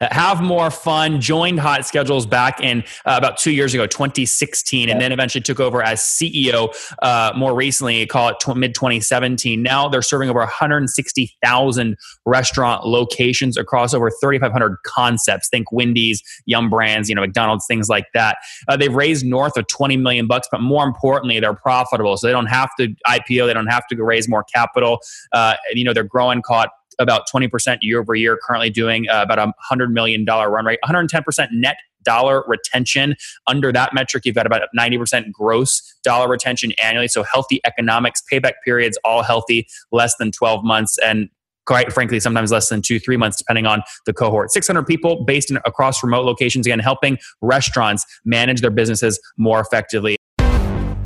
have more fun, joined Hot Schedules back in uh, about two years ago, 2016, yeah. and then eventually took over as CEO uh, more recently, call it tw- mid 2017. Now they're serving over 160,000 restaurant locations across over 3,500 concepts. Think Wendy's, Yum Brands, you know, McDonald's, things like that. Uh, they've raised north of 20 million bucks, but more importantly, they're profitable. So they don't have to IPO, they don't have to raise more capital. Uh, you know, they're growing, caught about 20% year over year, currently doing uh, about a $100 million run rate, 110% net dollar retention. Under that metric, you've got about 90% gross dollar retention annually. So healthy economics, payback periods, all healthy, less than 12 months. And quite frankly, sometimes less than two, three months, depending on the cohort. 600 people based in, across remote locations, again, helping restaurants manage their businesses more effectively.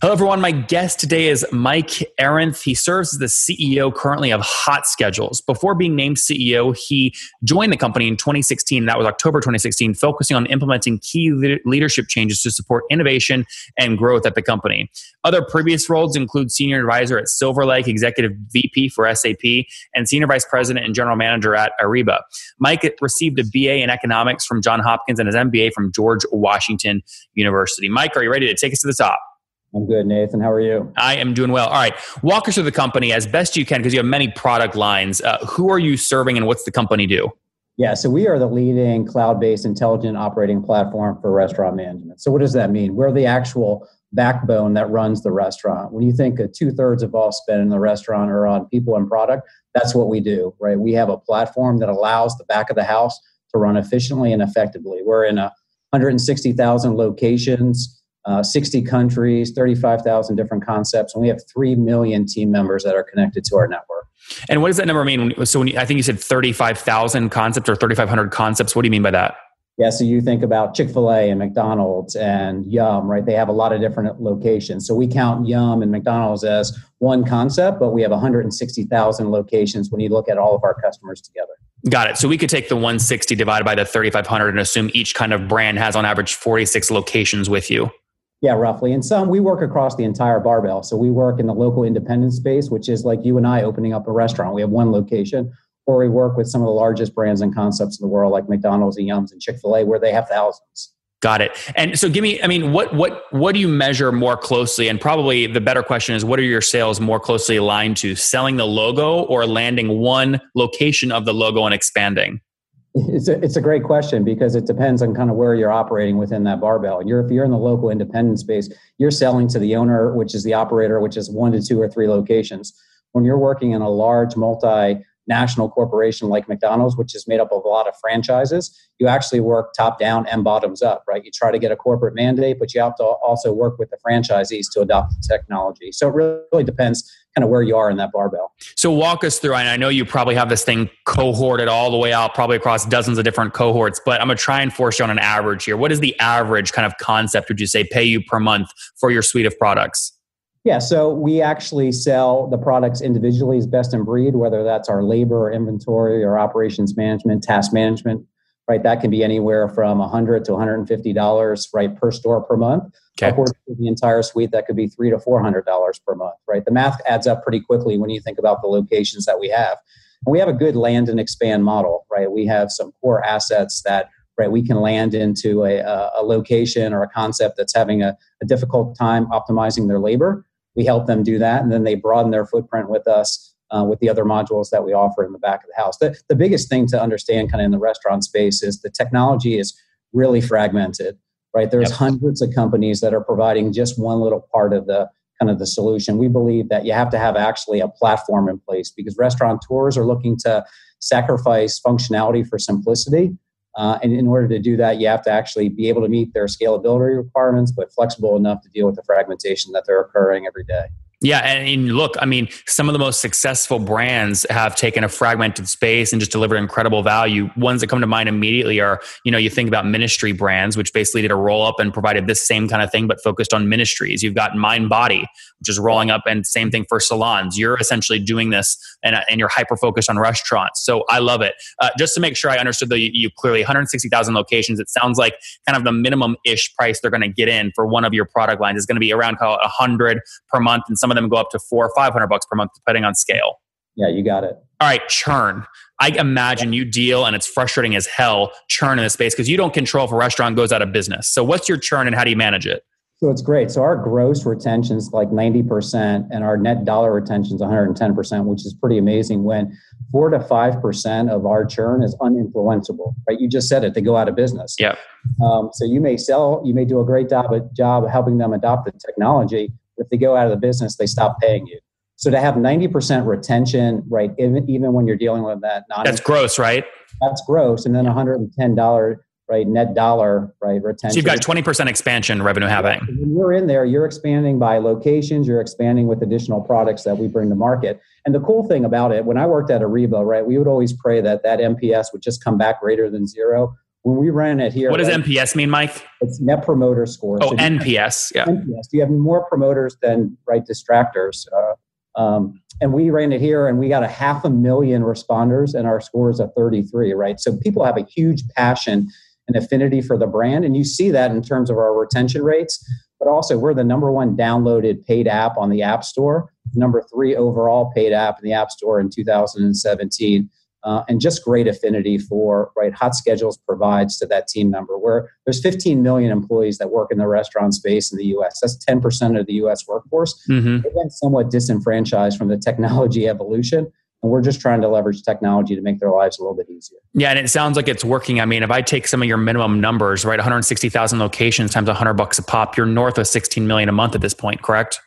Hello, everyone. My guest today is Mike Arenth. He serves as the CEO currently of Hot Schedules. Before being named CEO, he joined the company in 2016. That was October 2016, focusing on implementing key leadership changes to support innovation and growth at the company. Other previous roles include Senior Advisor at Silver Lake, Executive VP for SAP, and Senior Vice President and General Manager at Ariba. Mike received a BA in Economics from Johns Hopkins and his MBA from George Washington University. Mike, are you ready to take us to the top? I'm good, Nathan. How are you? I am doing well. All right. Walk us through the company as best you can because you have many product lines. Uh, who are you serving and what's the company do? Yeah, so we are the leading cloud based intelligent operating platform for restaurant management. So, what does that mean? We're the actual backbone that runs the restaurant. When you think of two thirds of all spend in the restaurant are on people and product, that's what we do, right? We have a platform that allows the back of the house to run efficiently and effectively. We're in a 160,000 locations uh, 60 countries, 35,000 different concepts, and we have 3 million team members that are connected to our network. And what does that number mean? So when you, I think you said 35,000 concepts or 3,500 concepts. What do you mean by that? Yeah, so you think about Chick fil A and McDonald's and Yum, right? They have a lot of different locations. So we count Yum and McDonald's as one concept, but we have 160,000 locations when you look at all of our customers together. Got it. So we could take the 160 divided by the 3,500 and assume each kind of brand has on average 46 locations with you. Yeah, roughly. And some we work across the entire barbell. So we work in the local independent space, which is like you and I opening up a restaurant. We have one location, or we work with some of the largest brands and concepts in the world, like McDonald's and Yums and Chick Fil A, where they have thousands. Got it. And so, give me. I mean, what what what do you measure more closely? And probably the better question is, what are your sales more closely aligned to? Selling the logo or landing one location of the logo and expanding? It's a, it's a great question because it depends on kind of where you're operating within that barbell. You're, if you're in the local independent space, you're selling to the owner, which is the operator, which is one to two or three locations. When you're working in a large multi national corporation like McDonald's, which is made up of a lot of franchises, you actually work top down and bottoms up, right? You try to get a corporate mandate, but you have to also work with the franchisees to adopt the technology. So it really depends kind of where you are in that barbell. So walk us through, and I know you probably have this thing cohorted all the way out, probably across dozens of different cohorts, but I'm gonna try and force you on an average here. What is the average kind of concept, would you say, pay you per month for your suite of products? Yeah, so we actually sell the products individually as best in breed, whether that's our labor or inventory or operations management, task management, right? That can be anywhere from 100 to 150 dollars, right, per store per month. Okay. Upwards the entire suite, that could be three to 400 dollars per month, right? The math adds up pretty quickly when you think about the locations that we have. And we have a good land and expand model, right? We have some core assets that right we can land into a, a location or a concept that's having a, a difficult time optimizing their labor we help them do that and then they broaden their footprint with us uh, with the other modules that we offer in the back of the house the, the biggest thing to understand kind of in the restaurant space is the technology is really fragmented right there's yep. hundreds of companies that are providing just one little part of the kind of the solution. We believe that you have to have actually a platform in place because restaurateurs are looking to sacrifice functionality for simplicity. Uh, and in order to do that, you have to actually be able to meet their scalability requirements, but flexible enough to deal with the fragmentation that they're occurring every day. Yeah, and look, I mean, some of the most successful brands have taken a fragmented space and just delivered incredible value. Ones that come to mind immediately are, you know, you think about ministry brands, which basically did a roll up and provided this same kind of thing, but focused on ministries. You've got Mindbody, which is rolling up, and same thing for salons. You're essentially doing this, and, uh, and you're hyper focused on restaurants. So I love it. Uh, just to make sure I understood that you clearly 160,000 locations. It sounds like kind of the minimum ish price they're going to get in for one of your product lines is going to be around call it 100 per month, and some some of them go up to four or 500 bucks per month, depending on scale. Yeah, you got it. All right, churn. I imagine you deal and it's frustrating as hell churn in this space because you don't control if a restaurant goes out of business. So, what's your churn and how do you manage it? So it's great. So our gross retention is like 90% and our net dollar retention is 110%, which is pretty amazing when four to 5% of our churn is uninfluenceable, right? You just said it, they go out of business. Yeah. Um, so you may sell, you may do a great job, job helping them adopt the technology, if they go out of the business, they stop paying you. So to have 90% retention, right, even, even when you're dealing with that non That's gross, right? That's gross. And then $110, right, net dollar, right, retention. So you've got 20% expansion revenue happening. When you're in there, you're expanding by locations, you're expanding with additional products that we bring to market. And the cool thing about it, when I worked at Ariba, right, we would always pray that that NPS would just come back greater than zero when we ran it here. What does NPS mean, Mike? It's Net Promoter Score. Oh, so NPS. Yeah. NPS. You have more promoters than right distractors. Uh, um, and we ran it here, and we got a half a million responders, and our score is a 33. Right. So people have a huge passion and affinity for the brand, and you see that in terms of our retention rates. But also, we're the number one downloaded paid app on the App Store, number three overall paid app in the App Store in 2017 uh, and just great affinity for right hot schedules provides to that team member where there's 15 million employees that work in the restaurant space in the us that's 10% of the us workforce mm-hmm. they've been somewhat disenfranchised from the technology evolution and we're just trying to leverage technology to make their lives a little bit easier. Yeah, and it sounds like it's working. I mean, if I take some of your minimum numbers, right, 160,000 locations times 100 bucks a pop, you're north of 16 million a month at this point, correct?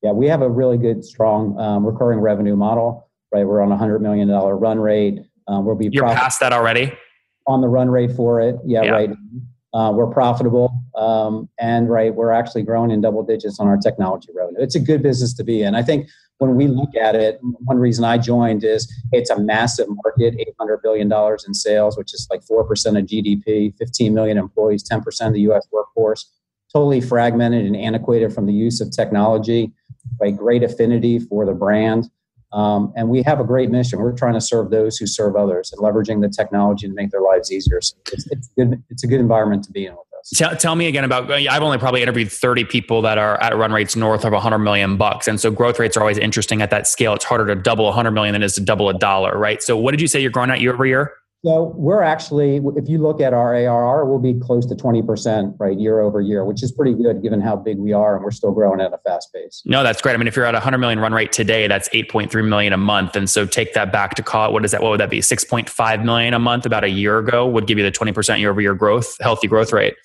Yeah, we have a really good, strong um, recurring revenue model right? We're on a hundred million dollar run rate. Um, we'll be you're prof- past that already on the run rate for it. Yeah, yeah. right. Uh, we're profitable, um, and right, we're actually growing in double digits on our technology revenue. It's a good business to be in. I think when we look at it, one reason I joined is it's a massive market, eight hundred billion dollars in sales, which is like four percent of GDP, fifteen million employees, ten percent of the U.S. workforce. Totally fragmented and antiquated from the use of technology. Right, great affinity for the brand. Um, and we have a great mission. We're trying to serve those who serve others and leveraging the technology to make their lives easier. So it's, it's, good, it's a good environment to be in with us. Tell, tell, me again about, I've only probably interviewed 30 people that are at run rates north of 100 million bucks. And so growth rates are always interesting at that scale. It's harder to double 100 million than it is to double a dollar, right? So what did you say you're growing at year over year? So we're actually, if you look at our ARR, we'll be close to 20%, right, year over year, which is pretty good given how big we are and we're still growing at a fast pace. No, that's great. I mean, if you're at a 100 million run rate today, that's 8.3 million a month. And so take that back to call it, what is that? What would that be? 6.5 million a month about a year ago would give you the 20% year over year growth, healthy growth rate.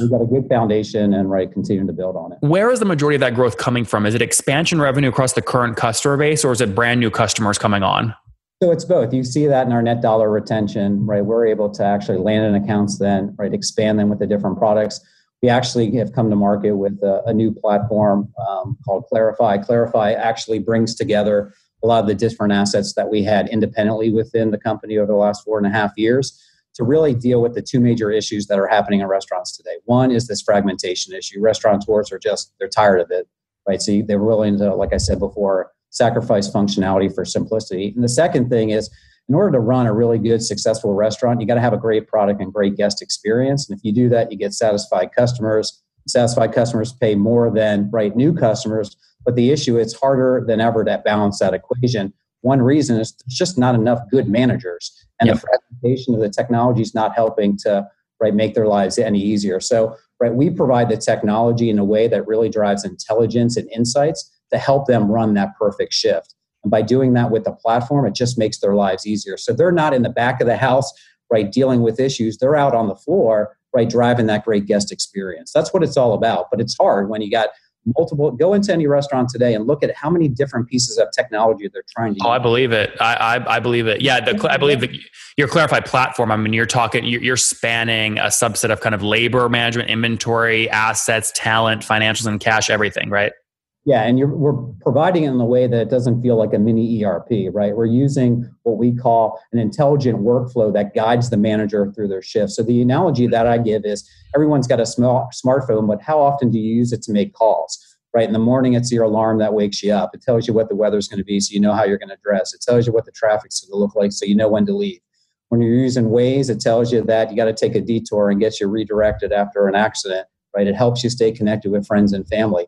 We've got a good foundation and right, continuing to build on it. Where is the majority of that growth coming from? Is it expansion revenue across the current customer base or is it brand new customers coming on? So it's both. You see that in our net dollar retention, right? We're able to actually land in accounts, then right expand them with the different products. We actually have come to market with a, a new platform um, called Clarifi. Clarifi actually brings together a lot of the different assets that we had independently within the company over the last four and a half years to really deal with the two major issues that are happening in restaurants today. One is this fragmentation issue. Restaurateurs are just they're tired of it, right? So they're willing to, like I said before, sacrifice functionality for simplicity. And the second thing is, in order to run a really good, successful restaurant, you got to have a great product and great guest experience. And if you do that, you get satisfied customers. Satisfied customers pay more than right new customers. But the issue, it's harder than ever to balance that equation. One reason is there's just not enough good managers, and yep. the fragmentation of the technology is not helping to right make their lives any easier. So, right, we provide the technology in a way that really drives intelligence and insights to help them run that perfect shift. And by doing that with the platform, it just makes their lives easier. So they're not in the back of the house, right, dealing with issues. They're out on the floor, right, driving that great guest experience. That's what it's all about. But it's hard when you got multiple go into any restaurant today and look at how many different pieces of technology they're trying to oh use. i believe it i i, I believe it yeah the, i believe that mm-hmm. your clarified platform i mean you're talking you're, you're spanning a subset of kind of labor management inventory assets talent financials and cash everything right yeah, and we're providing it in a way that it doesn't feel like a mini ERP, right? We're using what we call an intelligent workflow that guides the manager through their shift. So the analogy that I give is everyone's got a small smartphone, but how often do you use it to make calls? Right in the morning, it's your alarm that wakes you up. It tells you what the weather's going to be, so you know how you're going to dress. It tells you what the traffic's going to look like, so you know when to leave. When you're using Waze, it tells you that you got to take a detour and gets you redirected after an accident. Right? It helps you stay connected with friends and family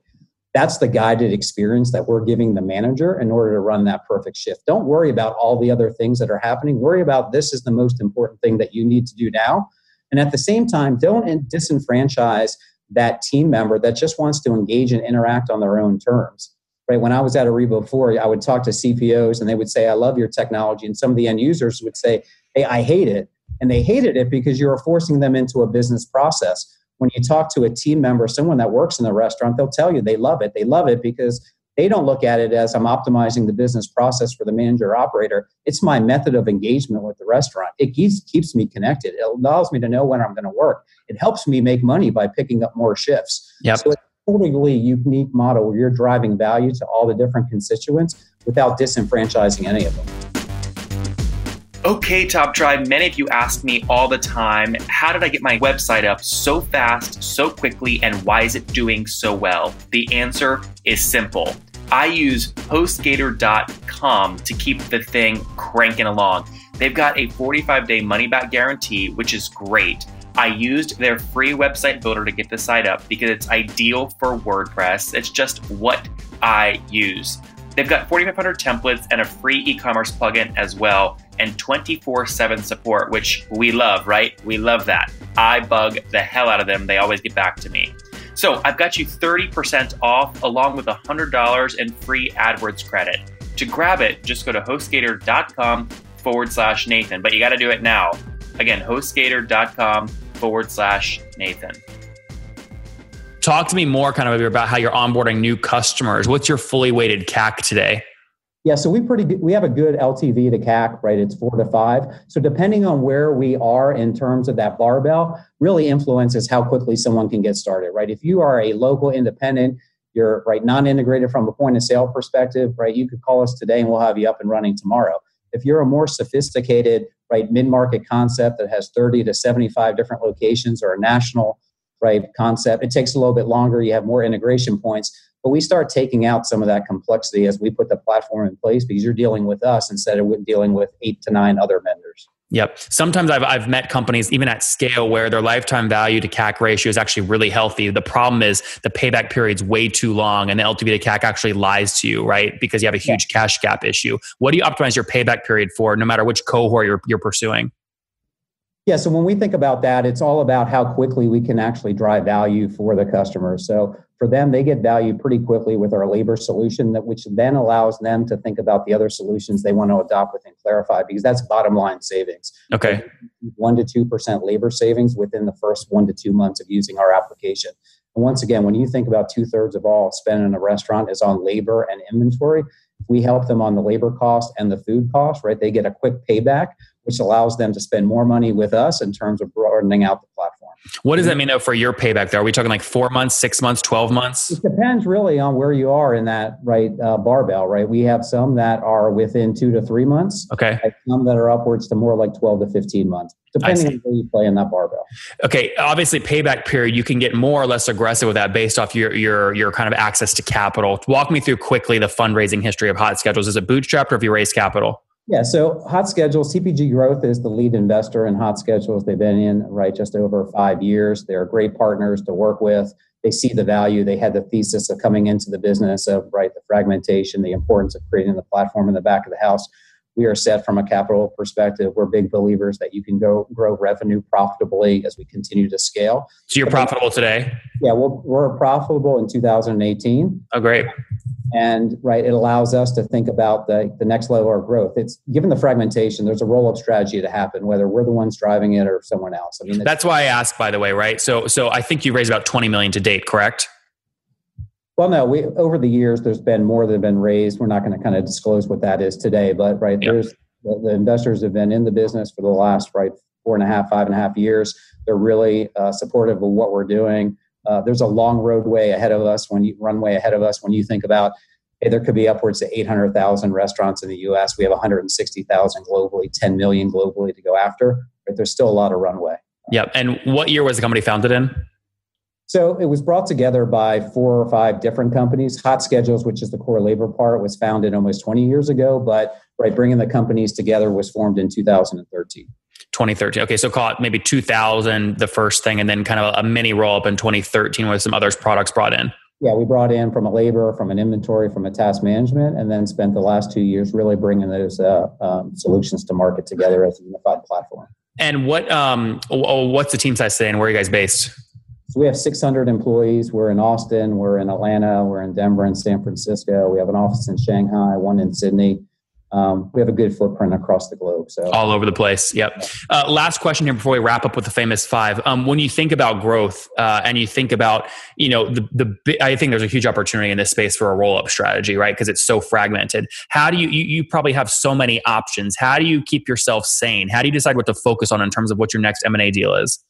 that's the guided experience that we're giving the manager in order to run that perfect shift. Don't worry about all the other things that are happening. Worry about this is the most important thing that you need to do now. And at the same time, don't disenfranchise that team member that just wants to engage and interact on their own terms. Right? When I was at Ariba before, I would talk to CPOs and they would say, I love your technology. And some of the end users would say, Hey, I hate it. And they hated it because you were forcing them into a business process when you talk to a team member, someone that works in the restaurant, they'll tell you they love it. They love it because they don't look at it as I'm optimizing the business process for the manager or operator. It's my method of engagement with the restaurant. It keeps, keeps me connected. It allows me to know when I'm going to work. It helps me make money by picking up more shifts. Yep. So it's a totally unique model where you're driving value to all the different constituents without disenfranchising any of them. Okay, Top Tribe, many of you ask me all the time how did I get my website up so fast, so quickly, and why is it doing so well? The answer is simple. I use HostGator.com to keep the thing cranking along. They've got a 45 day money back guarantee, which is great. I used their free website builder to get the site up because it's ideal for WordPress. It's just what I use. They've got 4,500 templates and a free e commerce plugin as well and 24 7 support, which we love, right? We love that. I bug the hell out of them. They always get back to me. So I've got you 30% off along with $100 in free AdWords credit. To grab it, just go to hostgator.com forward slash Nathan, but you got to do it now. Again, hostgator.com forward slash Nathan. Talk to me more kind of about how you're onboarding new customers. What's your fully weighted CAC today? Yeah, so we pretty good, we have a good LTV to CAC, right? It's four to five. So depending on where we are in terms of that barbell, really influences how quickly someone can get started, right? If you are a local independent, you're right non-integrated from a point of sale perspective, right? You could call us today and we'll have you up and running tomorrow. If you're a more sophisticated, right, mid-market concept that has 30 to 75 different locations or a national right concept, it takes a little bit longer. You have more integration points but we start taking out some of that complexity as we put the platform in place because you're dealing with us instead of dealing with eight to nine other vendors. Yep. Sometimes I've, I've met companies, even at scale, where their lifetime value to CAC ratio is actually really healthy. The problem is the payback period's way too long and the LTV to CAC actually lies to you, right? Because you have a huge yeah. cash gap issue. What do you optimize your payback period for, no matter which cohort you're, you're pursuing? Yeah, so when we think about that, it's all about how quickly we can actually drive value for the customer. So for them, they get value pretty quickly with our labor solution, that which then allows them to think about the other solutions they want to adopt within Clarifi because that's bottom line savings. Okay. One to two percent labor savings within the first one to two months of using our application. And once again, when you think about two thirds of all spent in a restaurant is on labor and inventory, we help them on the labor cost and the food cost, right? They get a quick payback which allows them to spend more money with us in terms of broadening out the platform. What does that mean though for your payback there? Are we talking like four months, six months, 12 months? It depends really on where you are in that right uh, barbell, right? We have some that are within two to three months. Okay. Some that are upwards to more like 12 to 15 months, depending on where you play in that barbell. Okay. Obviously payback period, you can get more or less aggressive with that based off your, your, your kind of access to capital. Walk me through quickly the fundraising history of hot schedules. Is it bootstrapped or have you raised capital? Yeah, so Hot Schedules, TPG Growth is the lead investor in Hot Schedules. They've been in, right, just over five years. They're great partners to work with. They see the value. They had the thesis of coming into the business of, right, the fragmentation, the importance of creating the platform in the back of the house. We are set from a capital perspective. We're big believers that you can go grow revenue profitably as we continue to scale. So you're profitable today? Yeah, well, we're profitable in 2018. Oh, great and right it allows us to think about the, the next level of growth it's given the fragmentation there's a roll-up strategy to happen whether we're the ones driving it or someone else i mean that's why i asked by the way right so so i think you raised about 20 million to date correct Well, no, we over the years there's been more that have been raised. We're not going to kind of disclose what that is today, but right there's the, the, investors have been in the business for the last right four and a half, five and a half years. They're really uh, supportive of what we're doing. Uh, there's a long roadway ahead of us when you runway ahead of us when you think about hey, there could be upwards to 800,000 restaurants in the U.S. We have 160,000 globally, 10 million globally to go after. But there's still a lot of runway. Yep. And what year was the company founded in? So it was brought together by four or five different companies. Hot Schedules, which is the core labor part, was founded almost 20 years ago, but right, bringing the companies together was formed in 2013. 2013. Okay, so call it maybe 2000, the first thing, and then kind of a mini roll up in 2013 with some others products brought in. Yeah, we brought in from a labor, from an inventory, from a task management, and then spent the last two years really bringing those uh, um, solutions to market together as a unified platform. And what um, what's the team size today, and where are you guys based? So we have 600 employees. We're in Austin, we're in Atlanta, we're in Denver and San Francisco. We have an office in Shanghai, one in Sydney. Um, we have a good footprint across the globe. So all over the place. Yep. Uh, last question here before we wrap up with the famous five. Um, when you think about growth uh, and you think about, you know, the the I think there's a huge opportunity in this space for a roll up strategy, right? Because it's so fragmented. How do you, you you probably have so many options? How do you keep yourself sane? How do you decide what to focus on in terms of what your next M and A deal is?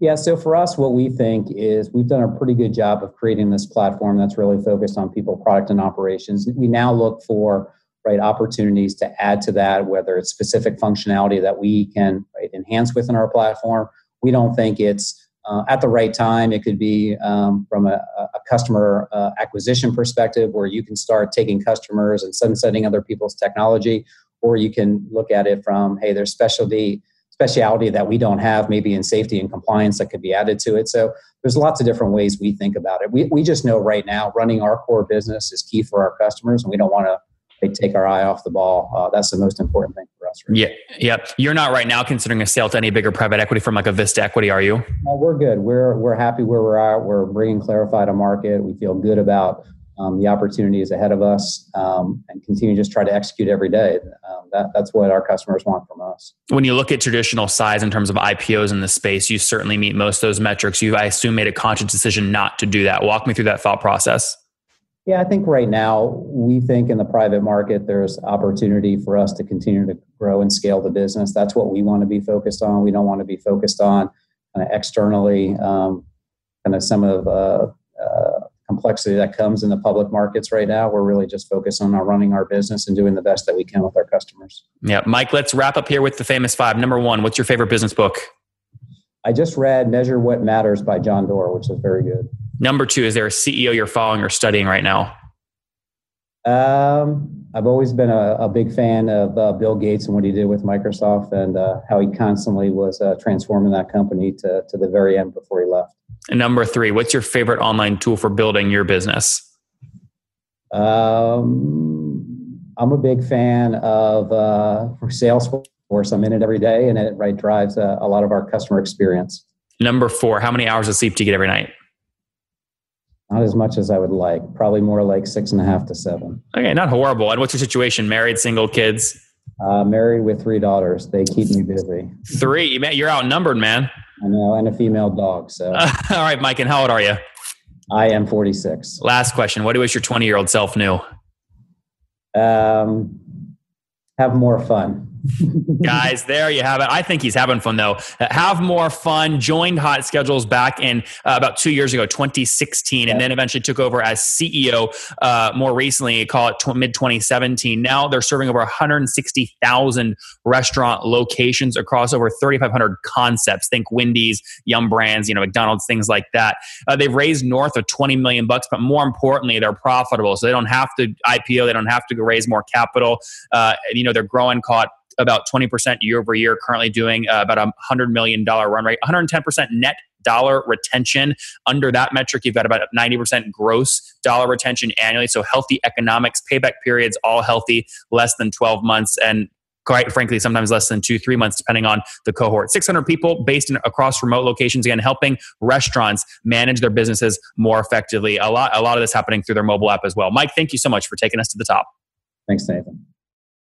Yeah, so for us, what we think is we've done a pretty good job of creating this platform that's really focused on people, product, and operations. We now look for right opportunities to add to that, whether it's specific functionality that we can right, enhance within our platform. We don't think it's uh, at the right time. It could be um, from a, a customer uh, acquisition perspective, where you can start taking customers and sunsetting other people's technology, or you can look at it from hey, there's specialty speciality that we don't have maybe in safety and compliance that could be added to it. So there's lots of different ways we think about it. We, we just know right now running our core business is key for our customers and we don't want to take our eye off the ball. Uh, that's the most important thing for us right yeah yeah. You're not right now considering a sale to any bigger private equity from like a vista equity are you? No, we're good. We're we're happy where we're at. We're bringing clarifi to market. We feel good about um, the opportunities ahead of us um, and continue to just try to execute every day. Um, that, that's what our customers want from us. When you look at traditional size in terms of IPOs in the space, you certainly meet most of those metrics. You, I assume, made a conscious decision not to do that. Walk me through that thought process. Yeah, I think right now we think in the private market there's opportunity for us to continue to grow and scale the business. That's what we want to be focused on. We don't want to be focused on kind of externally, um, kind of some of uh, uh, complexity that comes in the public markets right now. We're really just focused on our running our business and doing the best that we can with our customers. Yeah, Mike, let's wrap up here with the famous five. Number one, what's your favorite business book? I just read Measure What Matters by John Doerr, which is very good. Number two, is there a CEO you're following or studying right now? Um, I've always been a, a big fan of uh, Bill Gates and what he did with Microsoft and uh, how he constantly was uh, transforming that company to, to the very end before he left. And number three, what's your favorite online tool for building your business? Um, I'm a big fan of uh, Salesforce. I'm in it every day, and it right drives a, a lot of our customer experience. Number four, how many hours of sleep do you get every night? Not as much as I would like. Probably more like six and a half to seven. Okay, not horrible. And what's your situation? Married, single, kids? Uh, married with three daughters. They keep me busy. Three? You're outnumbered, man. I know, and a female dog. So, uh, all right, Mike. And how old are you? I am 46. Last question. What do you wish your 20 year old self knew? Um, have more fun. Guys, there you have it. I think he's having fun though. Have more fun. Joined Hot Schedules back in uh, about two years ago, 2016, yeah. and then eventually took over as CEO uh, more recently, call it tw- mid 2017. Now they're serving over 160,000 restaurant locations across over 3,500 concepts. Think Wendy's, Yum Brands, you know, McDonald's, things like that. Uh, they've raised north of 20 million bucks, but more importantly, they're profitable. So they don't have to IPO, they don't have to raise more capital. Uh, you know, they're growing, caught about 20% year over year, currently doing uh, about a $100 million run rate, 110% net dollar retention. Under that metric, you've got about 90% gross dollar retention annually. So healthy economics, payback periods, all healthy, less than 12 months. And quite frankly, sometimes less than two, three months, depending on the cohort. 600 people based in, across remote locations, again, helping restaurants manage their businesses more effectively. A lot, a lot of this happening through their mobile app as well. Mike, thank you so much for taking us to the top. Thanks, Nathan.